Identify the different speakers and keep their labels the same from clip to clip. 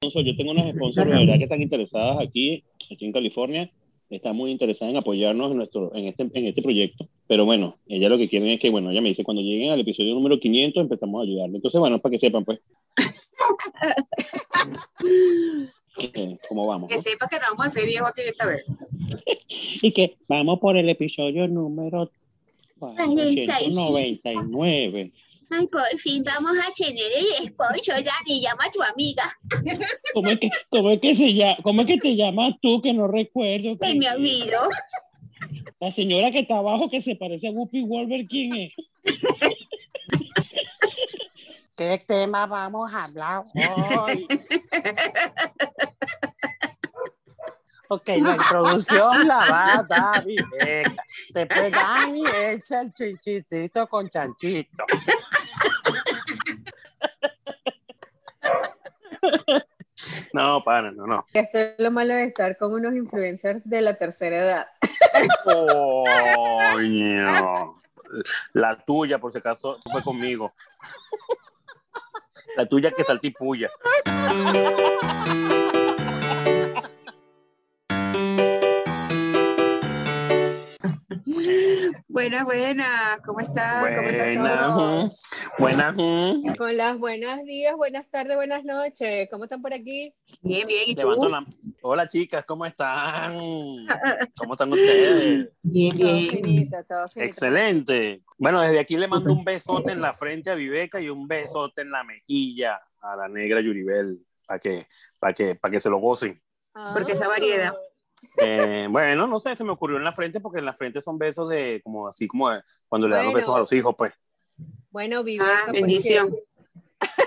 Speaker 1: Yo tengo unas sponsors de verdad que están interesadas aquí, aquí en California. Están muy interesadas en apoyarnos en, nuestro, en, este, en este proyecto. Pero bueno, ella lo que quieren es que, bueno, ella me dice, cuando lleguen al episodio número 500 empezamos a ayudarle. Entonces, bueno, para que sepan, pues. ¿Cómo vamos?
Speaker 2: Que sepa que no vamos a ser viejos aquí esta vez.
Speaker 1: y que vamos por el episodio número 499.
Speaker 2: Ay, por fin vamos a tener el sponsor, Dani, llama a tu amiga.
Speaker 1: ¿Cómo es que, cómo es que, se llama, cómo es que te llamas tú que no recuerdo?
Speaker 2: Que me olvido.
Speaker 1: La señora que está abajo que se parece a Whoopi Wolver, ¿quién es?
Speaker 3: ¿Qué tema vamos a hablar hoy? Ok, la introducción la va a dar pegan y echa el chinchicito con chanchito.
Speaker 1: No, para, no, no.
Speaker 4: Esto es lo malo de estar con unos influencers de la tercera edad.
Speaker 1: Coño. La tuya, por si acaso, fue conmigo. La tuya que saltipuya.
Speaker 2: Buenas, buenas, ¿cómo están?
Speaker 1: Buenas, buenas.
Speaker 4: Con las buenos días, buenas tardes, buenas noches. ¿Cómo están por aquí?
Speaker 2: Bien, bien. ¿Y tú?
Speaker 1: La- Hola chicas, ¿cómo están? ¿Cómo están ustedes?
Speaker 2: Bien,
Speaker 4: Todo
Speaker 2: bien.
Speaker 4: finito, todo finito.
Speaker 1: Excelente. Bueno, desde aquí le mando un besote en la frente a Viveca y un besote en la mejilla a la negra Yuribel para que, para que, para que se lo gocen.
Speaker 2: Porque esa variedad.
Speaker 1: Eh, bueno, no sé, se me ocurrió en la frente porque en la frente son besos de, como así como cuando le damos
Speaker 4: Bueno.
Speaker 1: besos a los hijos, pues.
Speaker 4: Bueno, Viveca,
Speaker 2: Ah, bendición.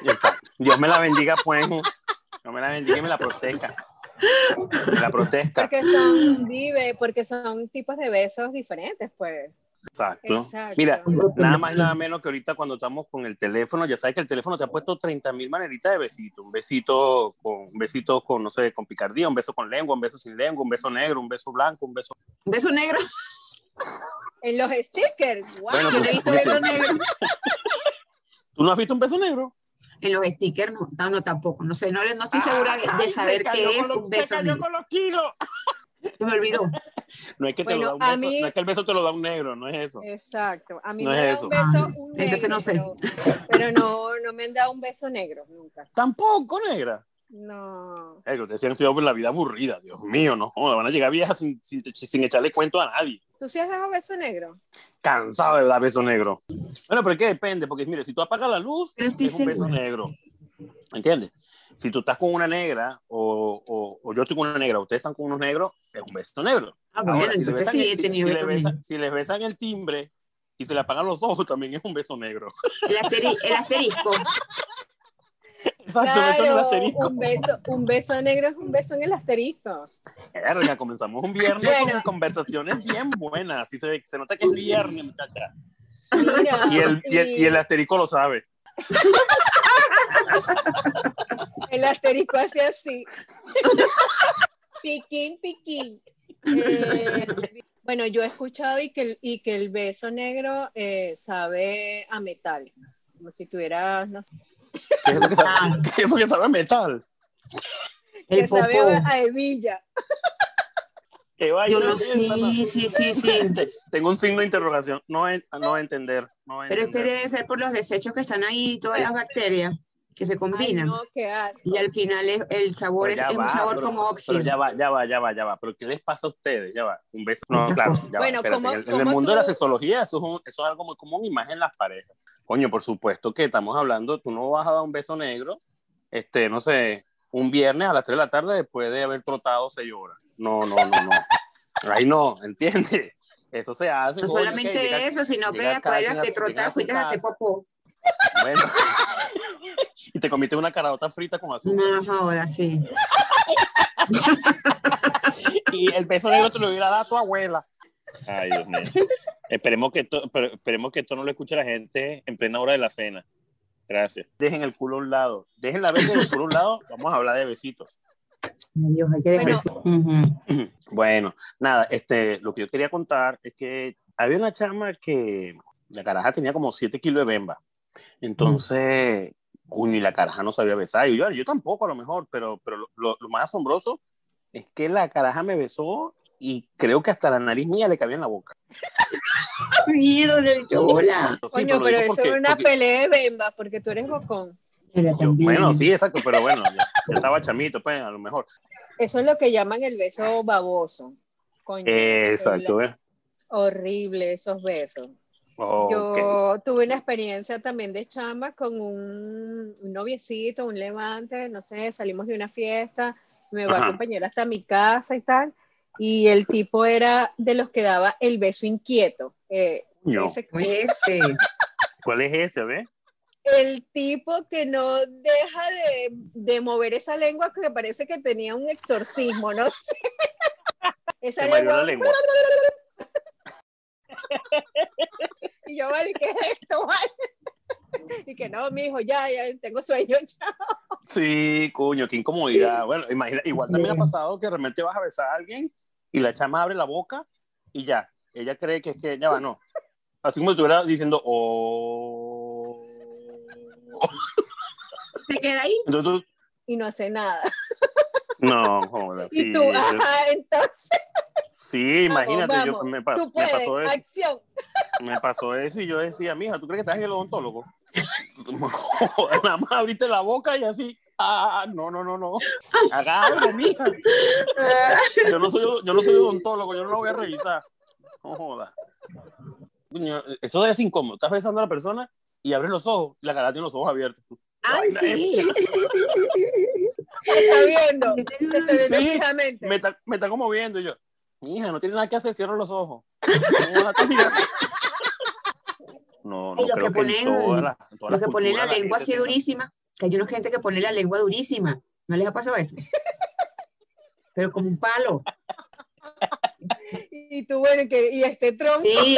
Speaker 1: Exacto. Dios me la bendiga, pues. Dios me la bendiga y me la proteja. La proteja.
Speaker 4: Porque son, vive, porque son tipos de besos diferentes, pues.
Speaker 1: Exacto.
Speaker 4: Exacto.
Speaker 1: Mira, nada más y nada menos que ahorita cuando estamos con el teléfono, ya sabes que el teléfono te ha puesto 30 mil maneritas de besito. Un besito con, un besito con, no sé, con picardía, un beso con lengua, un beso sin lengua, un beso negro, un beso blanco, un beso.
Speaker 2: Un beso negro.
Speaker 4: En los stickers, wow.
Speaker 1: Bueno, pues,
Speaker 2: he visto beso
Speaker 1: sí.
Speaker 2: negro.
Speaker 1: ¿Tú no has visto un beso negro?
Speaker 2: En los stickers no, no, no, tampoco. No sé, no, no estoy segura de, de
Speaker 1: Ay, se
Speaker 2: saber qué es
Speaker 1: los-
Speaker 2: un beso
Speaker 1: Se cayó
Speaker 2: negro.
Speaker 1: con los kilos.
Speaker 2: Se me olvidó.
Speaker 1: No es que te
Speaker 4: Bueno,
Speaker 1: lo da un
Speaker 4: a
Speaker 1: beso,
Speaker 4: mí-
Speaker 1: no es que el beso te lo da un negro, no es eso.
Speaker 4: Exacto. A mí
Speaker 1: No
Speaker 4: me
Speaker 1: es
Speaker 4: da un
Speaker 1: eso.
Speaker 4: beso,
Speaker 2: Ah,
Speaker 4: un
Speaker 2: entonces
Speaker 4: negro,
Speaker 2: no sé.
Speaker 4: Pero, pero no, no me han dado un beso negro nunca.
Speaker 1: Tampoco, negra.
Speaker 4: No.
Speaker 1: Eh, que ustedes se han sido por la vida aburrida, Dios mío, no joda, van a llegar viejas sin, sin, sin echarle cuento a nadie.
Speaker 4: ¿Tú sí has dado beso negro?
Speaker 1: Cansado de dar beso negro. Bueno, pero es que depende, porque mire, si tú apagas la luz,
Speaker 2: Pero estoy
Speaker 1: es un beso negro. ¿Entiendes? Si tú estás con una negra o, o, o yo estoy con una negra, ustedes están con unos negros, es un beso negro.
Speaker 2: Ah, bueno,
Speaker 1: Ahora, si
Speaker 2: entonces
Speaker 1: besan
Speaker 2: sí he
Speaker 1: si-
Speaker 2: tenido
Speaker 1: si besan-
Speaker 2: negros.
Speaker 1: si les besan el timbre y se le apagan los ojos, también es un beso negro.
Speaker 2: El, asteri- el asterisco.
Speaker 1: Exacto, beso en el
Speaker 4: Claro,
Speaker 1: asterisco.
Speaker 4: un beso, un beso negro es un beso en el asterisco.
Speaker 1: Verga, comenzamos un viernes
Speaker 4: Bueno.
Speaker 1: con conversaciones bien buenas. Así se, se nota que es viernes, muchacha.
Speaker 4: Mira,
Speaker 1: Y el, y, el, y el asterisco lo sabe.
Speaker 4: el asterisco hace así. Piquín, piquín. Eh, bueno, yo he escuchado y que el, y que el beso negro eh, sabe a metal. Como si tuvieras, no sé,
Speaker 1: ¿Qué es eso que sabe, qué es eso que sabe a metal?
Speaker 2: El
Speaker 4: que sabe
Speaker 2: popó.
Speaker 4: a, a hebilla.
Speaker 1: Que vaya
Speaker 2: Yo no
Speaker 1: esa,
Speaker 2: sé,
Speaker 1: no.
Speaker 2: sí, sí, sí.
Speaker 1: Te- Tengo un signo de interrogación. No, no entender. No
Speaker 2: Pero es que debe ser por los desechos que están ahí, todas las bacterias que se
Speaker 4: Ay,
Speaker 2: combinan.
Speaker 4: no, qué asco.
Speaker 2: Y al final es- el sabor es,
Speaker 1: ya
Speaker 2: es un
Speaker 1: va,
Speaker 2: sabor
Speaker 1: pero-
Speaker 2: como
Speaker 1: Pero
Speaker 2: óxido.
Speaker 1: ya va, ya va, ya va, ya va. Pero ¿qué les pasa a ustedes? Ya va. Un beso. No, claro. Ya va,
Speaker 4: Bueno,
Speaker 1: espérate.
Speaker 4: ¿cómo-
Speaker 1: en, el- en el
Speaker 4: cómo
Speaker 1: mundo de la sexología, eso es, un- eso es algo muy común y más en las parejas. Coño, por supuesto que estamos hablando, tú no vas a dar un beso negro, este, no sé, un viernes a las 3 de la tarde después de haber trotado 6 horas. No, no, no, no. Ahí no, ¿entiendes? Eso se hace.
Speaker 2: No solamente
Speaker 1: llega-
Speaker 2: eso, sino que después de las que
Speaker 1: su
Speaker 2: fuiste a hacer popó.
Speaker 1: Bueno. y te comiste una carota frita con azúcar.
Speaker 2: No joda, sí.
Speaker 1: Y el beso negro te lo hubiera dado a tu abuela. Ay, Dios mío. Esperemos que, esto, pero esperemos que esto no lo escuche la gente en plena hora de la cena. Gracias. Dejen el culo a un lado. Dejen la verga el culo a un lado. Vamos a hablar de besitos.
Speaker 2: Ay, Dios, hay que dejar
Speaker 4: Bueno.
Speaker 1: Bueno, nada, este, lo que yo quería contar es que había una chama que la caraja tenía como 7 kilos de bemba. Entonces, Coño, y la caraja no sabía besar. Y yo, yo tampoco, a lo mejor, pero, pero lo- lo, más asombroso es que la caraja me besó y creo que hasta la nariz mía le cabía en la boca.
Speaker 2: Miedo del chola.
Speaker 1: Sí,
Speaker 4: Coño, pero
Speaker 1: digo
Speaker 4: eso
Speaker 1: porque-
Speaker 4: es una
Speaker 1: porque
Speaker 4: pelea de bembas, porque tú eres bocón.
Speaker 2: Pero
Speaker 1: yo- bueno, sí, exacto, pero bueno, ya, ya estaba chamito, pues, a lo mejor.
Speaker 4: Eso es lo que llaman el beso baboso. Coño,
Speaker 1: Exacto, ¿eh?
Speaker 4: horrible esos besos. Yo tuve una experiencia también de chamba con un, un noviecito, un levante, no sé, salimos de una fiesta, me va a acompañar hasta mi casa y tal, y el tipo era de los que daba el beso inquieto. eh,
Speaker 1: Coño,
Speaker 4: ese-
Speaker 2: Ese.
Speaker 1: ¿Cuál es ese, ve?
Speaker 4: el tipo que no deja de, de mover esa lengua que parece que tenía un exorcismo, no sé. Esa
Speaker 1: la lengua.
Speaker 4: y yo, vale, ¿qué es esto? vale? Y que no, mijo, ya, ya tengo sueño, ya.
Speaker 1: Sí, coño, qué incomodidad. Bueno, imagina, igual también ha
Speaker 2: Bien.
Speaker 1: pasado que realmente vas a besar a alguien y la chama abre la boca y ya. Ella cree que es que ya va, no. Así como si estuviera diciendo, oh.
Speaker 2: Se queda ahí.
Speaker 1: Entonces tú,
Speaker 4: Y no hace nada.
Speaker 1: no, joder,
Speaker 4: Y
Speaker 1: sí.
Speaker 4: tú, ajá, entonces,
Speaker 1: Sí, imagínate,
Speaker 4: vamos,
Speaker 1: yo, me, pas- me pasó eso.
Speaker 4: acción.
Speaker 1: Me pasó eso y yo decía, mija, ¿tú crees que estás en el odontólogo? Nada más abriste la boca y así, ah, no, no, no, no. Haga algo, mija. Yo no soy, yo no soy odontólogo, yo no lo voy a revisar. No Eso ser incómodo. Estás besando a la persona y abres los ojos y la cara tiene los ojos abiertos.
Speaker 2: Ay, sí.
Speaker 4: Está viendo, está viendo
Speaker 1: Sí. Me está, me está como viendo y yo, mija, no tiene nada que hacer, cierro los ojos. No. No, no
Speaker 2: Y los
Speaker 1: creo
Speaker 2: que
Speaker 1: que en
Speaker 2: ponen-
Speaker 1: todas las- en todas
Speaker 2: Los
Speaker 1: las
Speaker 2: que ponen la lengua así
Speaker 1: tenga-
Speaker 2: durísima. Que hay una gente que pone la lengua durísima. ¿No les ha pasado eso? Pero como un palo.
Speaker 4: Y tú, bueno, que, y este tronco.
Speaker 2: Sí.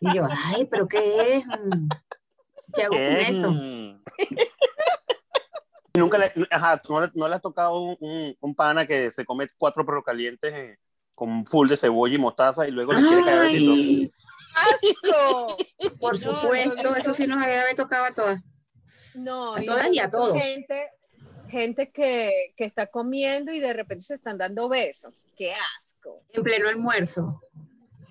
Speaker 2: Y yo, ay, pero ¿qué es? Mm. ¿Qué hago con esto?
Speaker 1: Mm. Nunca le, ajá, no, le, no le ha tocado un, un, un pana que se come cuatro perros calientes eh, con full de cebolla y mostaza y luego le quiere caer.
Speaker 2: Ay,
Speaker 4: ¡Asco!
Speaker 2: por
Speaker 4: No,
Speaker 2: supuesto,
Speaker 4: no,
Speaker 2: eso sí nos haber tocado a todas.
Speaker 4: No,
Speaker 2: A
Speaker 4: y
Speaker 2: todas y a todos.
Speaker 4: Gente, gente que, que está comiendo y de repente se están dando besos. ¡Qué asco!
Speaker 2: En pleno almuerzo.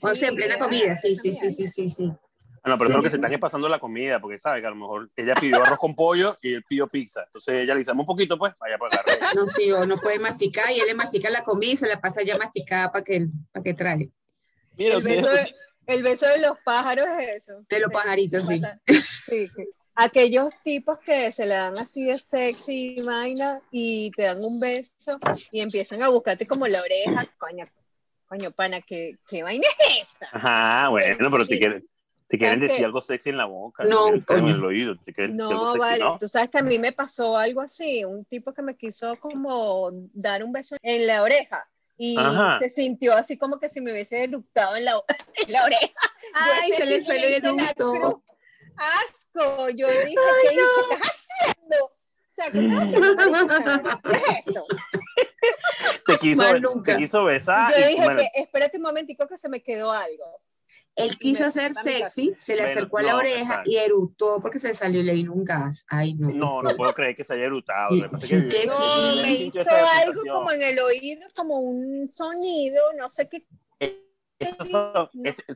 Speaker 2: O sea, en plena comida. Sí, sí, sí, sí, sí, sí.
Speaker 1: Bueno, pero eso es lo que se están es pasando la comida, porque sabe que a lo mejor ella pidió arroz con pollo y él pidió pizza. Entonces ella le dice, "Dame un poquito, pues, vaya para la red.
Speaker 2: No, sí, o no puede masticar y él le mastica la comida y se la pasa ya masticada para que, para que trague.
Speaker 1: Mira,
Speaker 4: El beso, de, el beso de los pájaros es eso.
Speaker 2: De los
Speaker 4: Sí,
Speaker 2: pajaritos, sí.
Speaker 4: Sí, sí. Aquellos tipos que se le dan así de sexy y vaina y te dan un beso y empiezan a buscarte como la oreja. Coño, coño, pana, ¿qué, qué vaina es esa?
Speaker 1: Ajá, bueno, pero te quieren, te quieren
Speaker 4: ¿Sabes
Speaker 1: decir algo sexy en la boca,
Speaker 2: No,
Speaker 1: te en el oído, te quieren decir algo
Speaker 4: No,
Speaker 1: sexy,
Speaker 4: vale,
Speaker 1: ¿no?
Speaker 4: tú sabes que a mí me pasó algo así, un tipo que me quiso como dar un beso en la oreja y
Speaker 1: Ajá.
Speaker 4: se sintió así como que si me hubiese eructado en la, en la oreja.
Speaker 2: Ay, se le suele
Speaker 4: cruz- Asco, yo dije, ¿qué, ¿qué estás haciendo? O sea, ¿qué estás haciendo, marica? ¿Qué es esto?
Speaker 1: Te quiso, te quiso besar
Speaker 4: yo
Speaker 1: y,
Speaker 4: dije
Speaker 1: bueno,
Speaker 4: que espérate un momentico que se me quedó algo.
Speaker 2: Él quiso ser sexy, se le
Speaker 1: Bueno,
Speaker 2: acercó a la oreja
Speaker 1: exacto.
Speaker 2: y erutó porque se le salió y le vino un gas. Ay, no.
Speaker 1: no, no puedo creer que se haya erutado.
Speaker 2: Sí, sí,
Speaker 1: que
Speaker 2: sí.
Speaker 4: me hizo algo como en el oído, como un sonido, no sé qué.
Speaker 1: Es-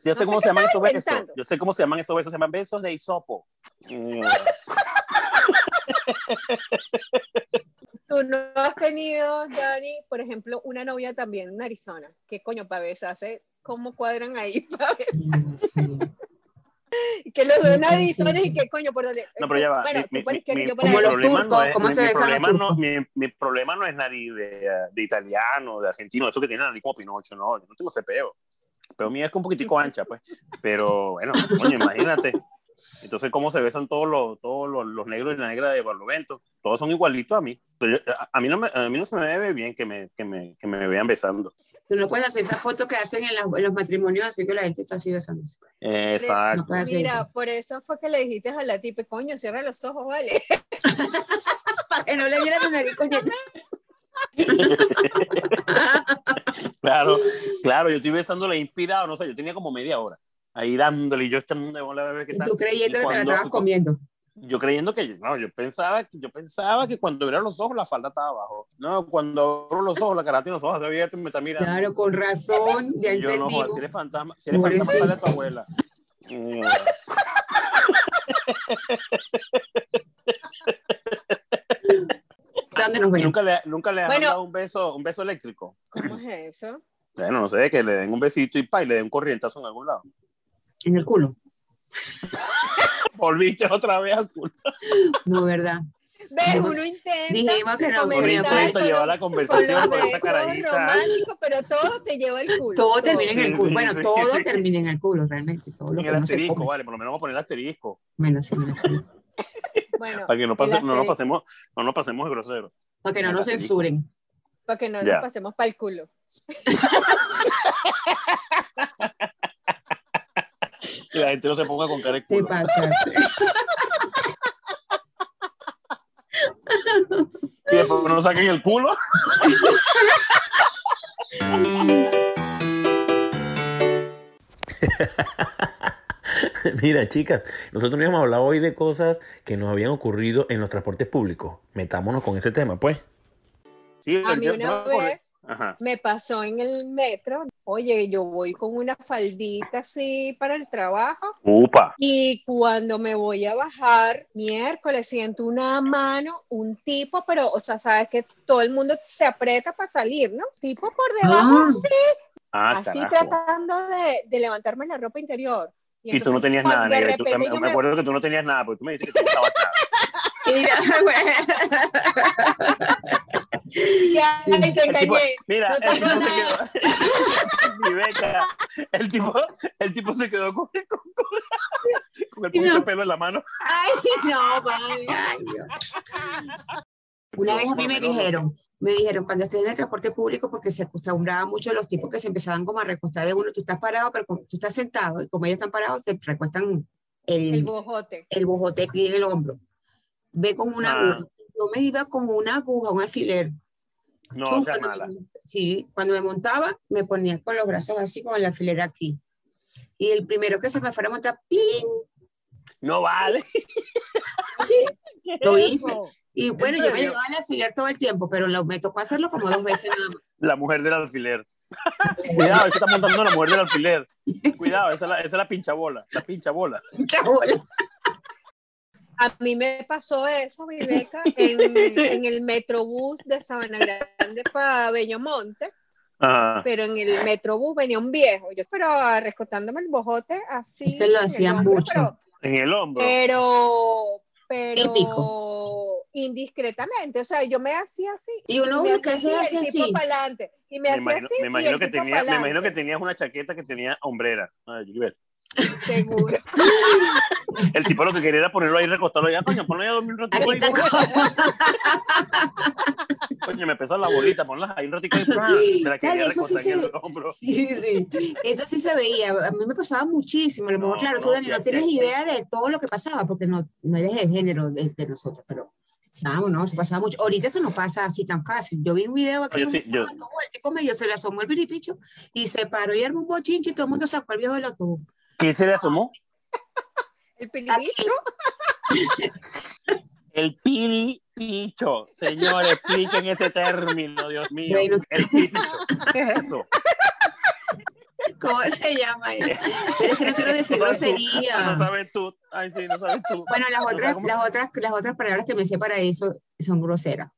Speaker 1: yo sé
Speaker 4: no
Speaker 1: cómo
Speaker 4: sé
Speaker 1: se llaman esos besos. Yo sé cómo se llaman esos besos. Se llaman besos de hisopo.
Speaker 4: Tú no has tenido, Dani, por ejemplo, una novia también en Arizona. ¿Qué coño para besarse? ¿Cómo cuadran ahí para besar? Que los dos en Arizona y qué coño por donde.
Speaker 1: No, pero ya va.
Speaker 4: Bueno,
Speaker 1: mi-
Speaker 4: tú yo
Speaker 2: los turcos,
Speaker 1: no es-
Speaker 2: ¿cómo se
Speaker 1: mi
Speaker 2: besan los
Speaker 1: problema no-
Speaker 2: turcos?
Speaker 1: mi- Mi problema no es nariz de, de italiano, de argentino, eso que tienen nariz como Pinocho, no, yo no tengo ese peo. El peo mío es que un poquitico ancha, pues. Pero bueno, coño, imagínate. Entonces, ¿cómo se besan todos los, todos los, los negros y la negra de Barlovento? Todos son igualitos a mí. Entonces, yo- a, a mí no me, a mí no se me ve bien que me, que me, que me vean besando.
Speaker 2: Tú no puedes hacer esa foto que hacen en, las- en los matrimonios, así que la gente está así besándose.
Speaker 1: Eh, Exacto.
Speaker 2: No puedes hacer
Speaker 4: Mira,
Speaker 2: eso.
Speaker 4: por eso fue que le dijiste a la tipa, coño, cierra los ojos, vale.
Speaker 2: Para que no le viera la nariz, coñeta.
Speaker 1: Claro, claro, yo estoy besándole inspirado, no sé, yo tenía como media hora ahí dándole y yo de a ver qué
Speaker 2: Y
Speaker 1: tal.
Speaker 2: tú creyendo que te la
Speaker 1: cuando-
Speaker 2: estabas comiendo.
Speaker 1: Yo creyendo que, no, yo pensaba, yo pensaba que cuando abría los ojos la falda estaba abajo. No, cuando abro los ojos, la cara tiene los ojos abiertos y me está mirando.
Speaker 2: Claro, con razón, ya
Speaker 1: Y yo no, joder, si eres fantasma, si eres fantasma, sale a tu abuela. Mm.
Speaker 2: ¿Dónde nos ven?
Speaker 1: Nunca le, nunca le han
Speaker 4: Bueno.
Speaker 1: dado un beso, un beso eléctrico.
Speaker 4: ¿Cómo es eso?
Speaker 1: Bueno, no sé, que le den un besito y pa, y le den un corrientazo en algún lado.
Speaker 2: En el culo.
Speaker 1: Volviste otra vez al culo.
Speaker 2: No, ¿verdad?
Speaker 4: ¿Ves?
Speaker 2: Dijimos-
Speaker 4: Uno intenta.
Speaker 2: dijimos que no, pues,
Speaker 1: esto,
Speaker 4: con
Speaker 1: llevar la
Speaker 4: con
Speaker 1: conversación por esta carajita.
Speaker 4: románticos, pero todo te lleva al culo.
Speaker 2: Todo termina en el culo. Bueno, todo termina en el culo, realmente. Todo lo
Speaker 1: En
Speaker 2: que
Speaker 1: el
Speaker 2: uno se
Speaker 1: asterisco, vale, por lo menos vamos a poner el asterisco.
Speaker 2: Bueno, sí, en el asterisco.
Speaker 4: Bueno,
Speaker 1: Para que no, pase, no nos pasemos, no nos pasemos groseros.
Speaker 2: Para que no nos censuren.
Speaker 4: para que no nos pasemos para el culo.
Speaker 1: Y la gente no se ponga con cara de
Speaker 2: Te
Speaker 1: culo.
Speaker 2: pasa.
Speaker 1: Y después no saquen el culo.
Speaker 5: Mira, chicas, nosotros nos hemos hablado hoy de cosas que nos habían ocurrido en los transportes públicos. Metámonos con ese tema, pues.
Speaker 1: Sí,
Speaker 4: A mí una vez
Speaker 1: Ajá.
Speaker 4: me pasó en el metro. Oye, yo voy con una faldita así para el trabajo
Speaker 1: Upa.
Speaker 4: y cuando me voy a bajar, miércoles, siento una mano, un tipo, pero, o sea, sabes que todo el mundo se aprieta para salir, ¿no? Tipo por debajo,
Speaker 2: Ah,
Speaker 1: Ah,
Speaker 4: así
Speaker 1: carajo.
Speaker 4: tratando de, de levantarme la ropa interior.
Speaker 1: Y tú no tenías nada,
Speaker 4: de
Speaker 1: negra. tú-
Speaker 4: repente
Speaker 1: me,
Speaker 4: yo
Speaker 1: me
Speaker 4: me-
Speaker 1: acuerdo que tú no tenías nada, porque tú me dijiste que tú no estabas nada.
Speaker 4: Ya,
Speaker 2: Sí.
Speaker 4: te
Speaker 1: El tipo,
Speaker 4: engañé.
Speaker 1: mira,
Speaker 4: No
Speaker 1: el tipo se quedó. Mi beca. El tipo, el tipo se quedó con, con, con- con el poquito
Speaker 2: No.
Speaker 1: de pelo en la mano.
Speaker 2: Ay, no, vale. Ay. Una vez a mí me dijeron, me dijeron, cuando estés en el transporte público, porque se acostumbraba mucho los tipos que se empezaban como a recostar de uno, tú estás parado, pero tú estás sentado, y como ellos están parados, te recuestan
Speaker 4: El
Speaker 2: el,
Speaker 4: bojote.
Speaker 2: el bojote aquí en el hombro. Ve con una
Speaker 1: Ah.
Speaker 2: aguja. Yo me iba como una aguja, un alfiler.
Speaker 1: No,
Speaker 2: Chum,
Speaker 1: o sea, mala.
Speaker 2: me- sí, cuando me montaba, me ponía con los brazos así, con el alfiler aquí. Y el primero que se me fuera a montar, ¡ping!
Speaker 1: No vale.
Speaker 2: Sí,
Speaker 1: ¿Qué
Speaker 2: Lo
Speaker 1: es
Speaker 2: hice.
Speaker 1: eso?
Speaker 2: y bueno, yo me llevaba el alfiler todo el tiempo, pero lo, me tocó hacerlo como dos veces nada más.
Speaker 1: La mujer del alfiler. Cuidado, se está montando la mujer del alfiler. Cuidado, esa es la, esa es la pincha bola. La pincha bola.
Speaker 2: Chabola.
Speaker 4: A mí me pasó eso, Viveca, en, en el metrobús de Sabana Grande para Bellomonte,
Speaker 1: Ajá.
Speaker 4: pero en el metrobús venía un viejo. Yo esperaba rescotándome el bojote así.
Speaker 2: Ese lo hacían
Speaker 4: hombro,
Speaker 2: mucho.
Speaker 4: Pero,
Speaker 1: En el hombro.
Speaker 4: pero, pero
Speaker 2: Típico.
Speaker 4: indiscretamente. O sea, yo me hacía así.
Speaker 2: Y uno
Speaker 4: me
Speaker 2: lo que hace
Speaker 4: hacía el tipo
Speaker 2: así.
Speaker 4: para adelante. Y me,
Speaker 1: Me
Speaker 4: hacía
Speaker 1: imagino,
Speaker 4: así.
Speaker 1: me
Speaker 4: y
Speaker 1: imagino que tenía, me imagino que
Speaker 4: pa'lante,
Speaker 1: tenías una chaqueta que tenía hombrera. Ay, Gilbert.
Speaker 4: Seguro.
Speaker 1: El tipo lo que quería era ponerlo ahí, recostarlo ya, coño, ponlo ahí a dormir un ratito.
Speaker 2: Aquí
Speaker 1: ahí,
Speaker 2: está
Speaker 1: coño. Me pesa la bolita, ponlas ahí un ratito. ahí, la quería
Speaker 2: eso sí
Speaker 1: en
Speaker 2: se-
Speaker 1: el hombro.
Speaker 2: Sí, sí. Eso sí se veía. A mí me pasaba muchísimo. A lo mejor,
Speaker 1: No,
Speaker 2: claro, tú,
Speaker 1: no,
Speaker 2: Dani,
Speaker 1: sí,
Speaker 2: no tienes
Speaker 1: sí.
Speaker 2: idea de todo lo que pasaba, porque no, no eres el género de, de nosotros, pero chamo, no, se pasaba mucho. Ahorita eso no pasa así tan fácil. Yo vi un video aquí,
Speaker 1: Oye,
Speaker 2: un-
Speaker 1: sí, yo-
Speaker 2: el tipo medio se le asomó el piripicho y se paró y armó un bochinche y todo el mundo sacó al viejo del autobús.
Speaker 1: ¿Qué se le asomó?
Speaker 4: El pilibicho.
Speaker 1: El piripicho. Señor, expliquen ese término, Dios mío.
Speaker 2: Bueno.
Speaker 1: El piripicho. ¿Qué es eso?
Speaker 2: ¿Cómo se llama? Pero es que no quiero decir
Speaker 1: No sabes tú.
Speaker 2: grosería.
Speaker 1: No sabes tú. Ay, sí, no sabes tú.
Speaker 2: Bueno, las otras, las otras, las otras palabras que me sé para eso son groseras.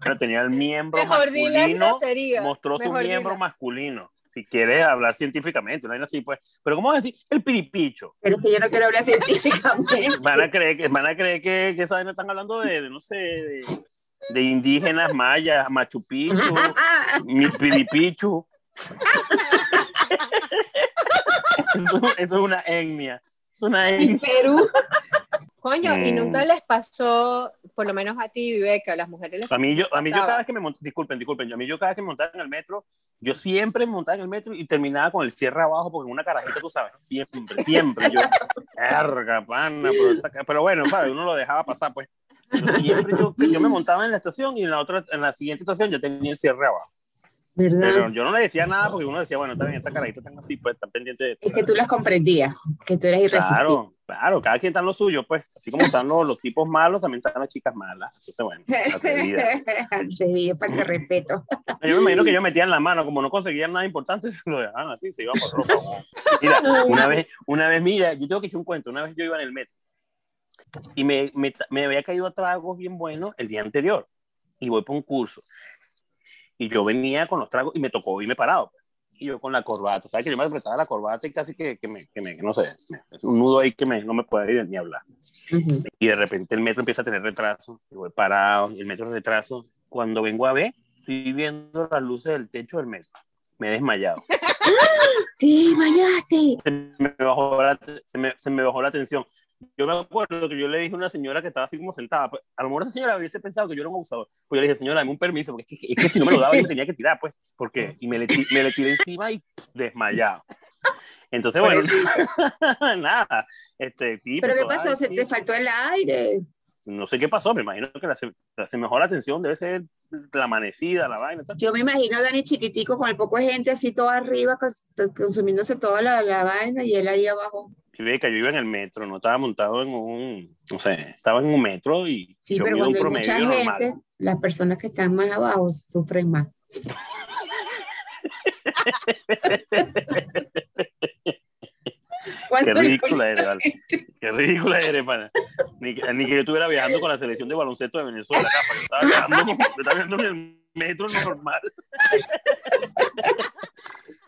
Speaker 1: Pero tenía el miembro
Speaker 4: Mejor dile
Speaker 1: masculino.
Speaker 4: grosería.
Speaker 1: Mostró su miembro
Speaker 4: dile.
Speaker 1: masculino. Si quieres hablar científicamente, no hay así, pues. Pero ¿cómo vas a decir? El piripicho.
Speaker 2: Pero es que yo no quiero hablar científicamente.
Speaker 1: Van a creer que, van a creer que, que esa vaina están hablando de, de, no sé, de, de indígenas mayas, Machu Picchu, mi piripichu. Eso, eso es una etnia. Es una
Speaker 2: En
Speaker 1: etnia.
Speaker 2: Perú.
Speaker 4: Coño, y
Speaker 1: Mm.
Speaker 4: nunca les pasó, por lo menos a ti, Viveca, a las mujeres les
Speaker 1: A mí, yo, a mí yo cada vez que me montaba, disculpen, disculpen, yo, a mí yo cada vez que me montaba en el metro, yo siempre me montaba en el metro y terminaba con el cierre abajo porque en una carajita, tú sabes, siempre, siempre, yo, verga, pana, pero, pero bueno, ¿sabes? uno lo dejaba pasar, pues. Pero siempre yo, yo me montaba en la estación y en la otra, en la siguiente estación ya tenía el cierre abajo.
Speaker 2: ¿Verdad?
Speaker 1: Pero yo no le decía nada porque uno decía, bueno, bien, esta carajita están así, pues están pendientes de esto.
Speaker 2: Es que tú las comprendías, que tú eres irresistible.
Speaker 1: Claro, claro, cada quien está en lo suyo, pues. Así como están los, los tipos malos, también están las chicas malas. Entonces, bueno, atrevidas.
Speaker 2: Atrevidas, falta respeto.
Speaker 1: Yo me imagino que ellos metían la mano, como no conseguían nada importante, se lo dejaban así, se iban por ropa. Mira, una vez, una vez, mira, yo tengo que echar un cuento. Una vez yo iba en el metro y me, me, me había caído a tragos bien buenos el día anterior y voy por un curso. Y yo venía con los tragos y me tocó irme parado. pues. Y yo con la corbata, ¿sabes? Que yo me apretaba la corbata y casi que, que, me, que me, no sé, me- es un nudo ahí que me, no me puede ir ni hablar.
Speaker 2: Ujú.
Speaker 1: Y de repente el metro empieza a tener retraso, y voy parado, y el metro retraso. Cuando vengo a ver, estoy viendo las luces del techo del metro. Me he desmayado.
Speaker 2: Sí, vayaste.
Speaker 1: Se me bajó la, se me, se me bajó la tensión. Yo me acuerdo que yo le dije a una señora que estaba así como sentada. pues, a lo mejor esa señora hubiese pensado que yo era un abusador. Pues yo le dije, señora, dame un permiso, porque es que, es que si no me lo daba, yo me tenía que tirar, pues. porque Y me le, me le tiré encima y pff, desmayado. Entonces, bueno, nada. Este, tipo,
Speaker 2: ¿Pero qué
Speaker 1: ay,
Speaker 2: pasó? ¿Se
Speaker 1: sí.
Speaker 2: te faltó el aire?
Speaker 1: no sé qué pasó, me imagino que la, la se mejor la atención debe ser la amanecida, la vaina. tal.
Speaker 2: Yo me imagino a Dani chiquitico con el poco de gente así todo arriba, cons- consumiéndose toda la, la vaina y él ahí abajo.
Speaker 1: Yo iba en el metro, no estaba montado en un, no sé, estaba en un metro y
Speaker 2: Sí,
Speaker 1: yo
Speaker 2: pero
Speaker 1: mido un
Speaker 2: cuando hay mucha
Speaker 1: promedio
Speaker 2: gente, las personas que están más abajo sufren más.
Speaker 1: Qué
Speaker 2: Cuando-
Speaker 1: ridícula eres, vale. Qué ridícula eres, pana. Ni, que- ni que yo estuviera viajando con la selección de baloncesto de Venezuela, acá, yo estaba viajando, yo estaba viajando en el metro normal.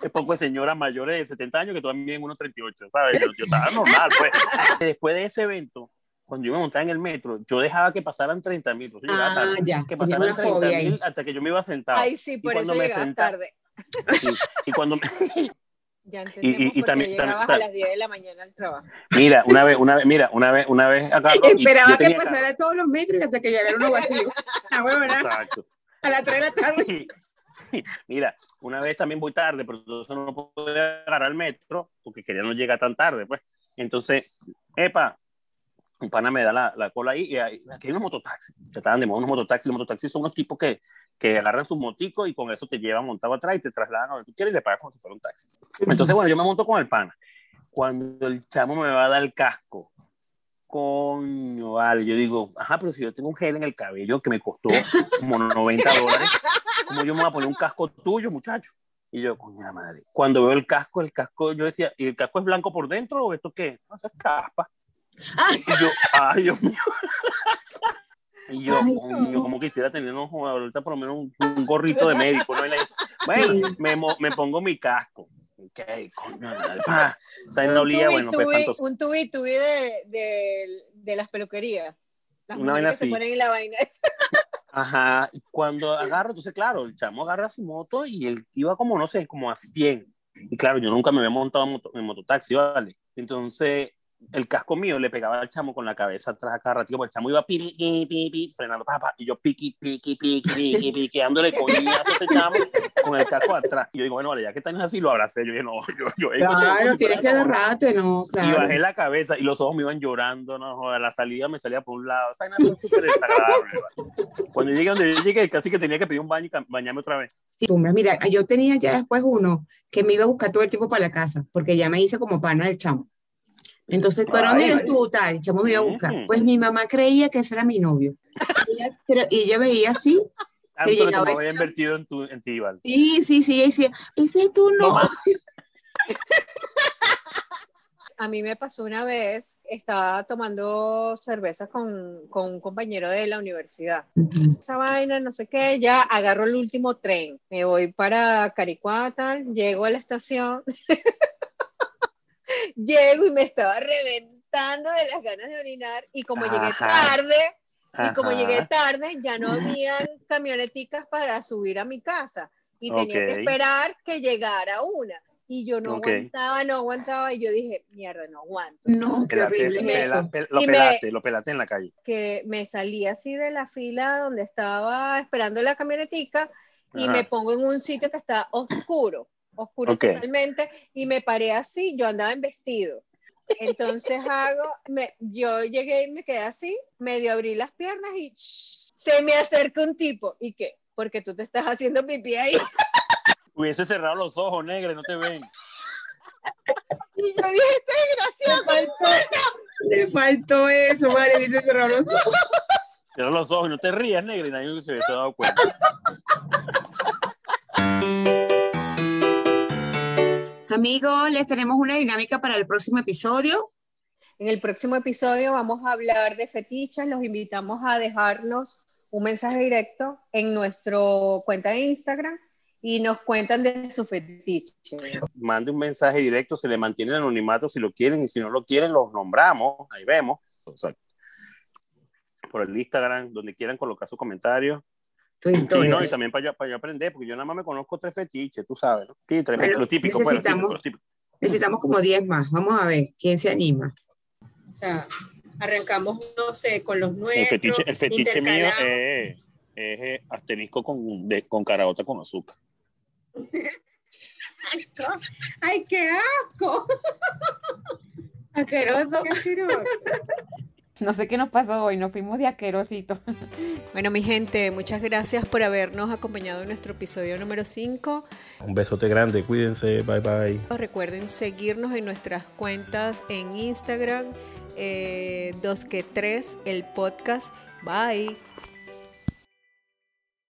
Speaker 1: Es poco de señoras mayores de 70 años que todavía viven unos 38, ¿sabes? Yo, yo estaba normal, pues. Después de ese evento, cuando yo me montaba en el metro, yo dejaba que pasaran 30 mil, pues,
Speaker 2: Ah,
Speaker 1: tarde,
Speaker 2: ya,
Speaker 1: que pasaran
Speaker 2: una
Speaker 1: 30
Speaker 2: fobia ahí.
Speaker 1: mil hasta que yo me iba sentado.
Speaker 4: Ay, sí, por
Speaker 1: cuando
Speaker 4: eso
Speaker 1: me
Speaker 4: llegas
Speaker 1: senta-
Speaker 4: tarde.
Speaker 1: Y, y cuando me,
Speaker 4: Ya
Speaker 1: y-
Speaker 4: entendemos
Speaker 1: y
Speaker 4: por qué
Speaker 1: también-
Speaker 4: llegabas
Speaker 1: también-
Speaker 4: a las 10 de la mañana al trabajo.
Speaker 1: Mira, una vez, una vez, mira, una vez, una vez y
Speaker 2: Esperaba que pasara todos los metros y hasta que llegara uno vacío. Ah, bueno,
Speaker 1: carro.
Speaker 2: ¿verdad?
Speaker 1: Exacto.
Speaker 2: A las 3 de la tarde.
Speaker 1: Mira, una vez también voy tarde, pero entonces no podía agarrar el metro porque quería no llegar tan tarde, pues. Entonces, epa, un pana me da la, la cola ahí y aquí hay unos mototaxis. Que estaban de moda unos mototaxis. Los mototaxis son unos tipos que, que agarran sus moticos y con eso te llevan montado atrás y te trasladan a donde tú quieres y le pagas como si fuera un taxi. Entonces, bueno, yo me monto con el pana. Cuando el chamo me va a dar el casco, coño, vale, yo digo, ajá, pero si yo tengo un gel en el cabello que me costó como 90 dólares, ¿cómo yo me voy a poner un casco tuyo, muchacho? Y yo, coño, la madre. Cuando veo el casco, el casco, yo decía, ¿y el casco es blanco por dentro o esto qué? No, eso es caspa. Y yo, ay, Dios mío. Y yo,
Speaker 2: Ay, no.
Speaker 1: como quisiera tener un, ahorita por lo menos un, un gorrito de médico, ¿no? Bueno,
Speaker 2: Sí.
Speaker 1: me, me pongo mi casco. Ok, coño, madre, pa. O sea, no
Speaker 4: un
Speaker 1: olía,
Speaker 4: tubi,
Speaker 1: bueno, pues
Speaker 4: tubi-
Speaker 1: espantoso.
Speaker 4: un tubi tubi de, de, de las peluquerías. Las
Speaker 1: Una vaina
Speaker 4: que se
Speaker 1: así.
Speaker 4: ponen en la vaina.
Speaker 1: Ajá, y cuando agarro, entonces claro, el chamo agarra su moto y él iba como, no sé, como a 100. Y claro, yo nunca me había montado en, moto- en mototaxi, ¿vale? Entonces, el casco mío le pegaba al chamo con la cabeza atrás a cada ratito, porque el chamo iba pi, pi, pi, pi, frenando, pa, pa, y yo piqui, piqui, piqui, piqui, piqui, dándole coñazo a ese chamo con el casco atrás. Y yo digo, bueno, vale, ya que están así, lo abracé. Yo dije, no, yo, yo,
Speaker 2: Claro, tienes que agarrarte, no,
Speaker 1: y
Speaker 2: claro.
Speaker 1: bajé la cabeza y los ojos me iban llorando, no joda, la salida me salía por un lado. Esa vaina fue súper desagradable. Cuando llegué donde yo llegué, casi que tenía que pedir un baño y bañarme otra vez.
Speaker 2: Sí. Mira, yo tenía ya después uno que me iba a buscar todo el tiempo para la casa, porque ya me hice como pana del chamo. Entonces, ¿para dónde eres tú? Tal, el chamo me iba a buscar. Pues mi mamá creía que ese era mi novio. Ella- pero y ella veía así,
Speaker 1: Ah,
Speaker 2: Que
Speaker 1: como había
Speaker 2: chamo.
Speaker 1: invertido en, tu, en ti, Val.
Speaker 2: sí, sí, sí, ella decía, ese es tu
Speaker 1: No,
Speaker 2: novio.
Speaker 4: A mí me pasó una vez, estaba tomando cervezas con, con un compañero de la universidad. Esa vaina, no sé qué, ya agarro el último tren. Me voy para Caricuá, tal, llego a la estación. llego y me estaba reventando de las ganas de orinar. Y como llegué
Speaker 1: Ajá.
Speaker 4: tarde, y como
Speaker 1: Ajá.
Speaker 4: llegué tarde, ya no habían camioneticas para subir a mi casa. Y tenía que
Speaker 1: Ok.
Speaker 4: esperar que llegara una. Y yo no
Speaker 1: Ok.
Speaker 4: aguantaba, no aguantaba. Y yo dije, mierda, no aguanto.
Speaker 2: No, qué horrible
Speaker 1: pela- lo
Speaker 4: Y me-
Speaker 1: pelaste, lo pelaste en la calle.
Speaker 4: Que me salí así de la fila donde estaba esperando la camionetica y
Speaker 1: Ajá.
Speaker 4: me pongo en un sitio que está oscuro, oscuro
Speaker 1: Ok.
Speaker 4: totalmente. Y me paré así, yo andaba en vestido. Entonces hago, me, yo llegué y me quedé así, medio abrí las piernas y ¡shh! se me acerca un tipo. ¿Y qué? Porque tú te estás haciendo pipí ahí.
Speaker 1: Hubiese cerrado los ojos, negra, y no te ven.
Speaker 4: Y yo dije, este desgraciado.
Speaker 2: Le faltó eso, vale, dice cerrar los ojos.
Speaker 1: Cierra los ojos y no te rías, negra, y nadie se hubiese dado cuenta.
Speaker 2: Amigos, les tenemos una dinámica para el próximo episodio.
Speaker 4: En el próximo episodio vamos a hablar de fetiches. Los invitamos a dejarnos un mensaje directo en nuestro cuenta de Instagram y nos cuentan de su fetiche.
Speaker 1: Mande un mensaje directo, se le mantiene el anonimato si lo quieren, y si no lo quieren, los nombramos, ahí vemos. O sea, por el Instagram, donde quieran colocar su comentario.
Speaker 2: Tu
Speaker 1: Sí, no, y también para yo, para yo aprender, porque yo nada más me conozco tres fetiches, tú sabes, ¿no? Sí, tres
Speaker 2: Bueno,
Speaker 1: fetiches, los típicos, pues,
Speaker 2: necesitamos-
Speaker 1: los típicos.
Speaker 2: Necesitamos como 10 más. Vamos a ver quién se anima.
Speaker 6: O sea, arrancamos, no sé, con los
Speaker 1: El fetiche, el fetiche mío
Speaker 6: intercalamos.
Speaker 1: es, es eh, asterisco con, de, con caraota con azúcar.
Speaker 6: ¡Ay, qué asco!
Speaker 7: Asqueroso.
Speaker 6: ¡Qué asqueroso!
Speaker 7: No sé qué nos pasó hoy, nos fuimos de asquerosito.
Speaker 6: Bueno, mi gente, muchas gracias por habernos acompañado en nuestro episodio número 5.
Speaker 5: Un besote grande, cuídense, bye bye.
Speaker 6: Recuerden seguirnos en nuestras cuentas en Instagram, eh, dos que tres, el podcast. Bye.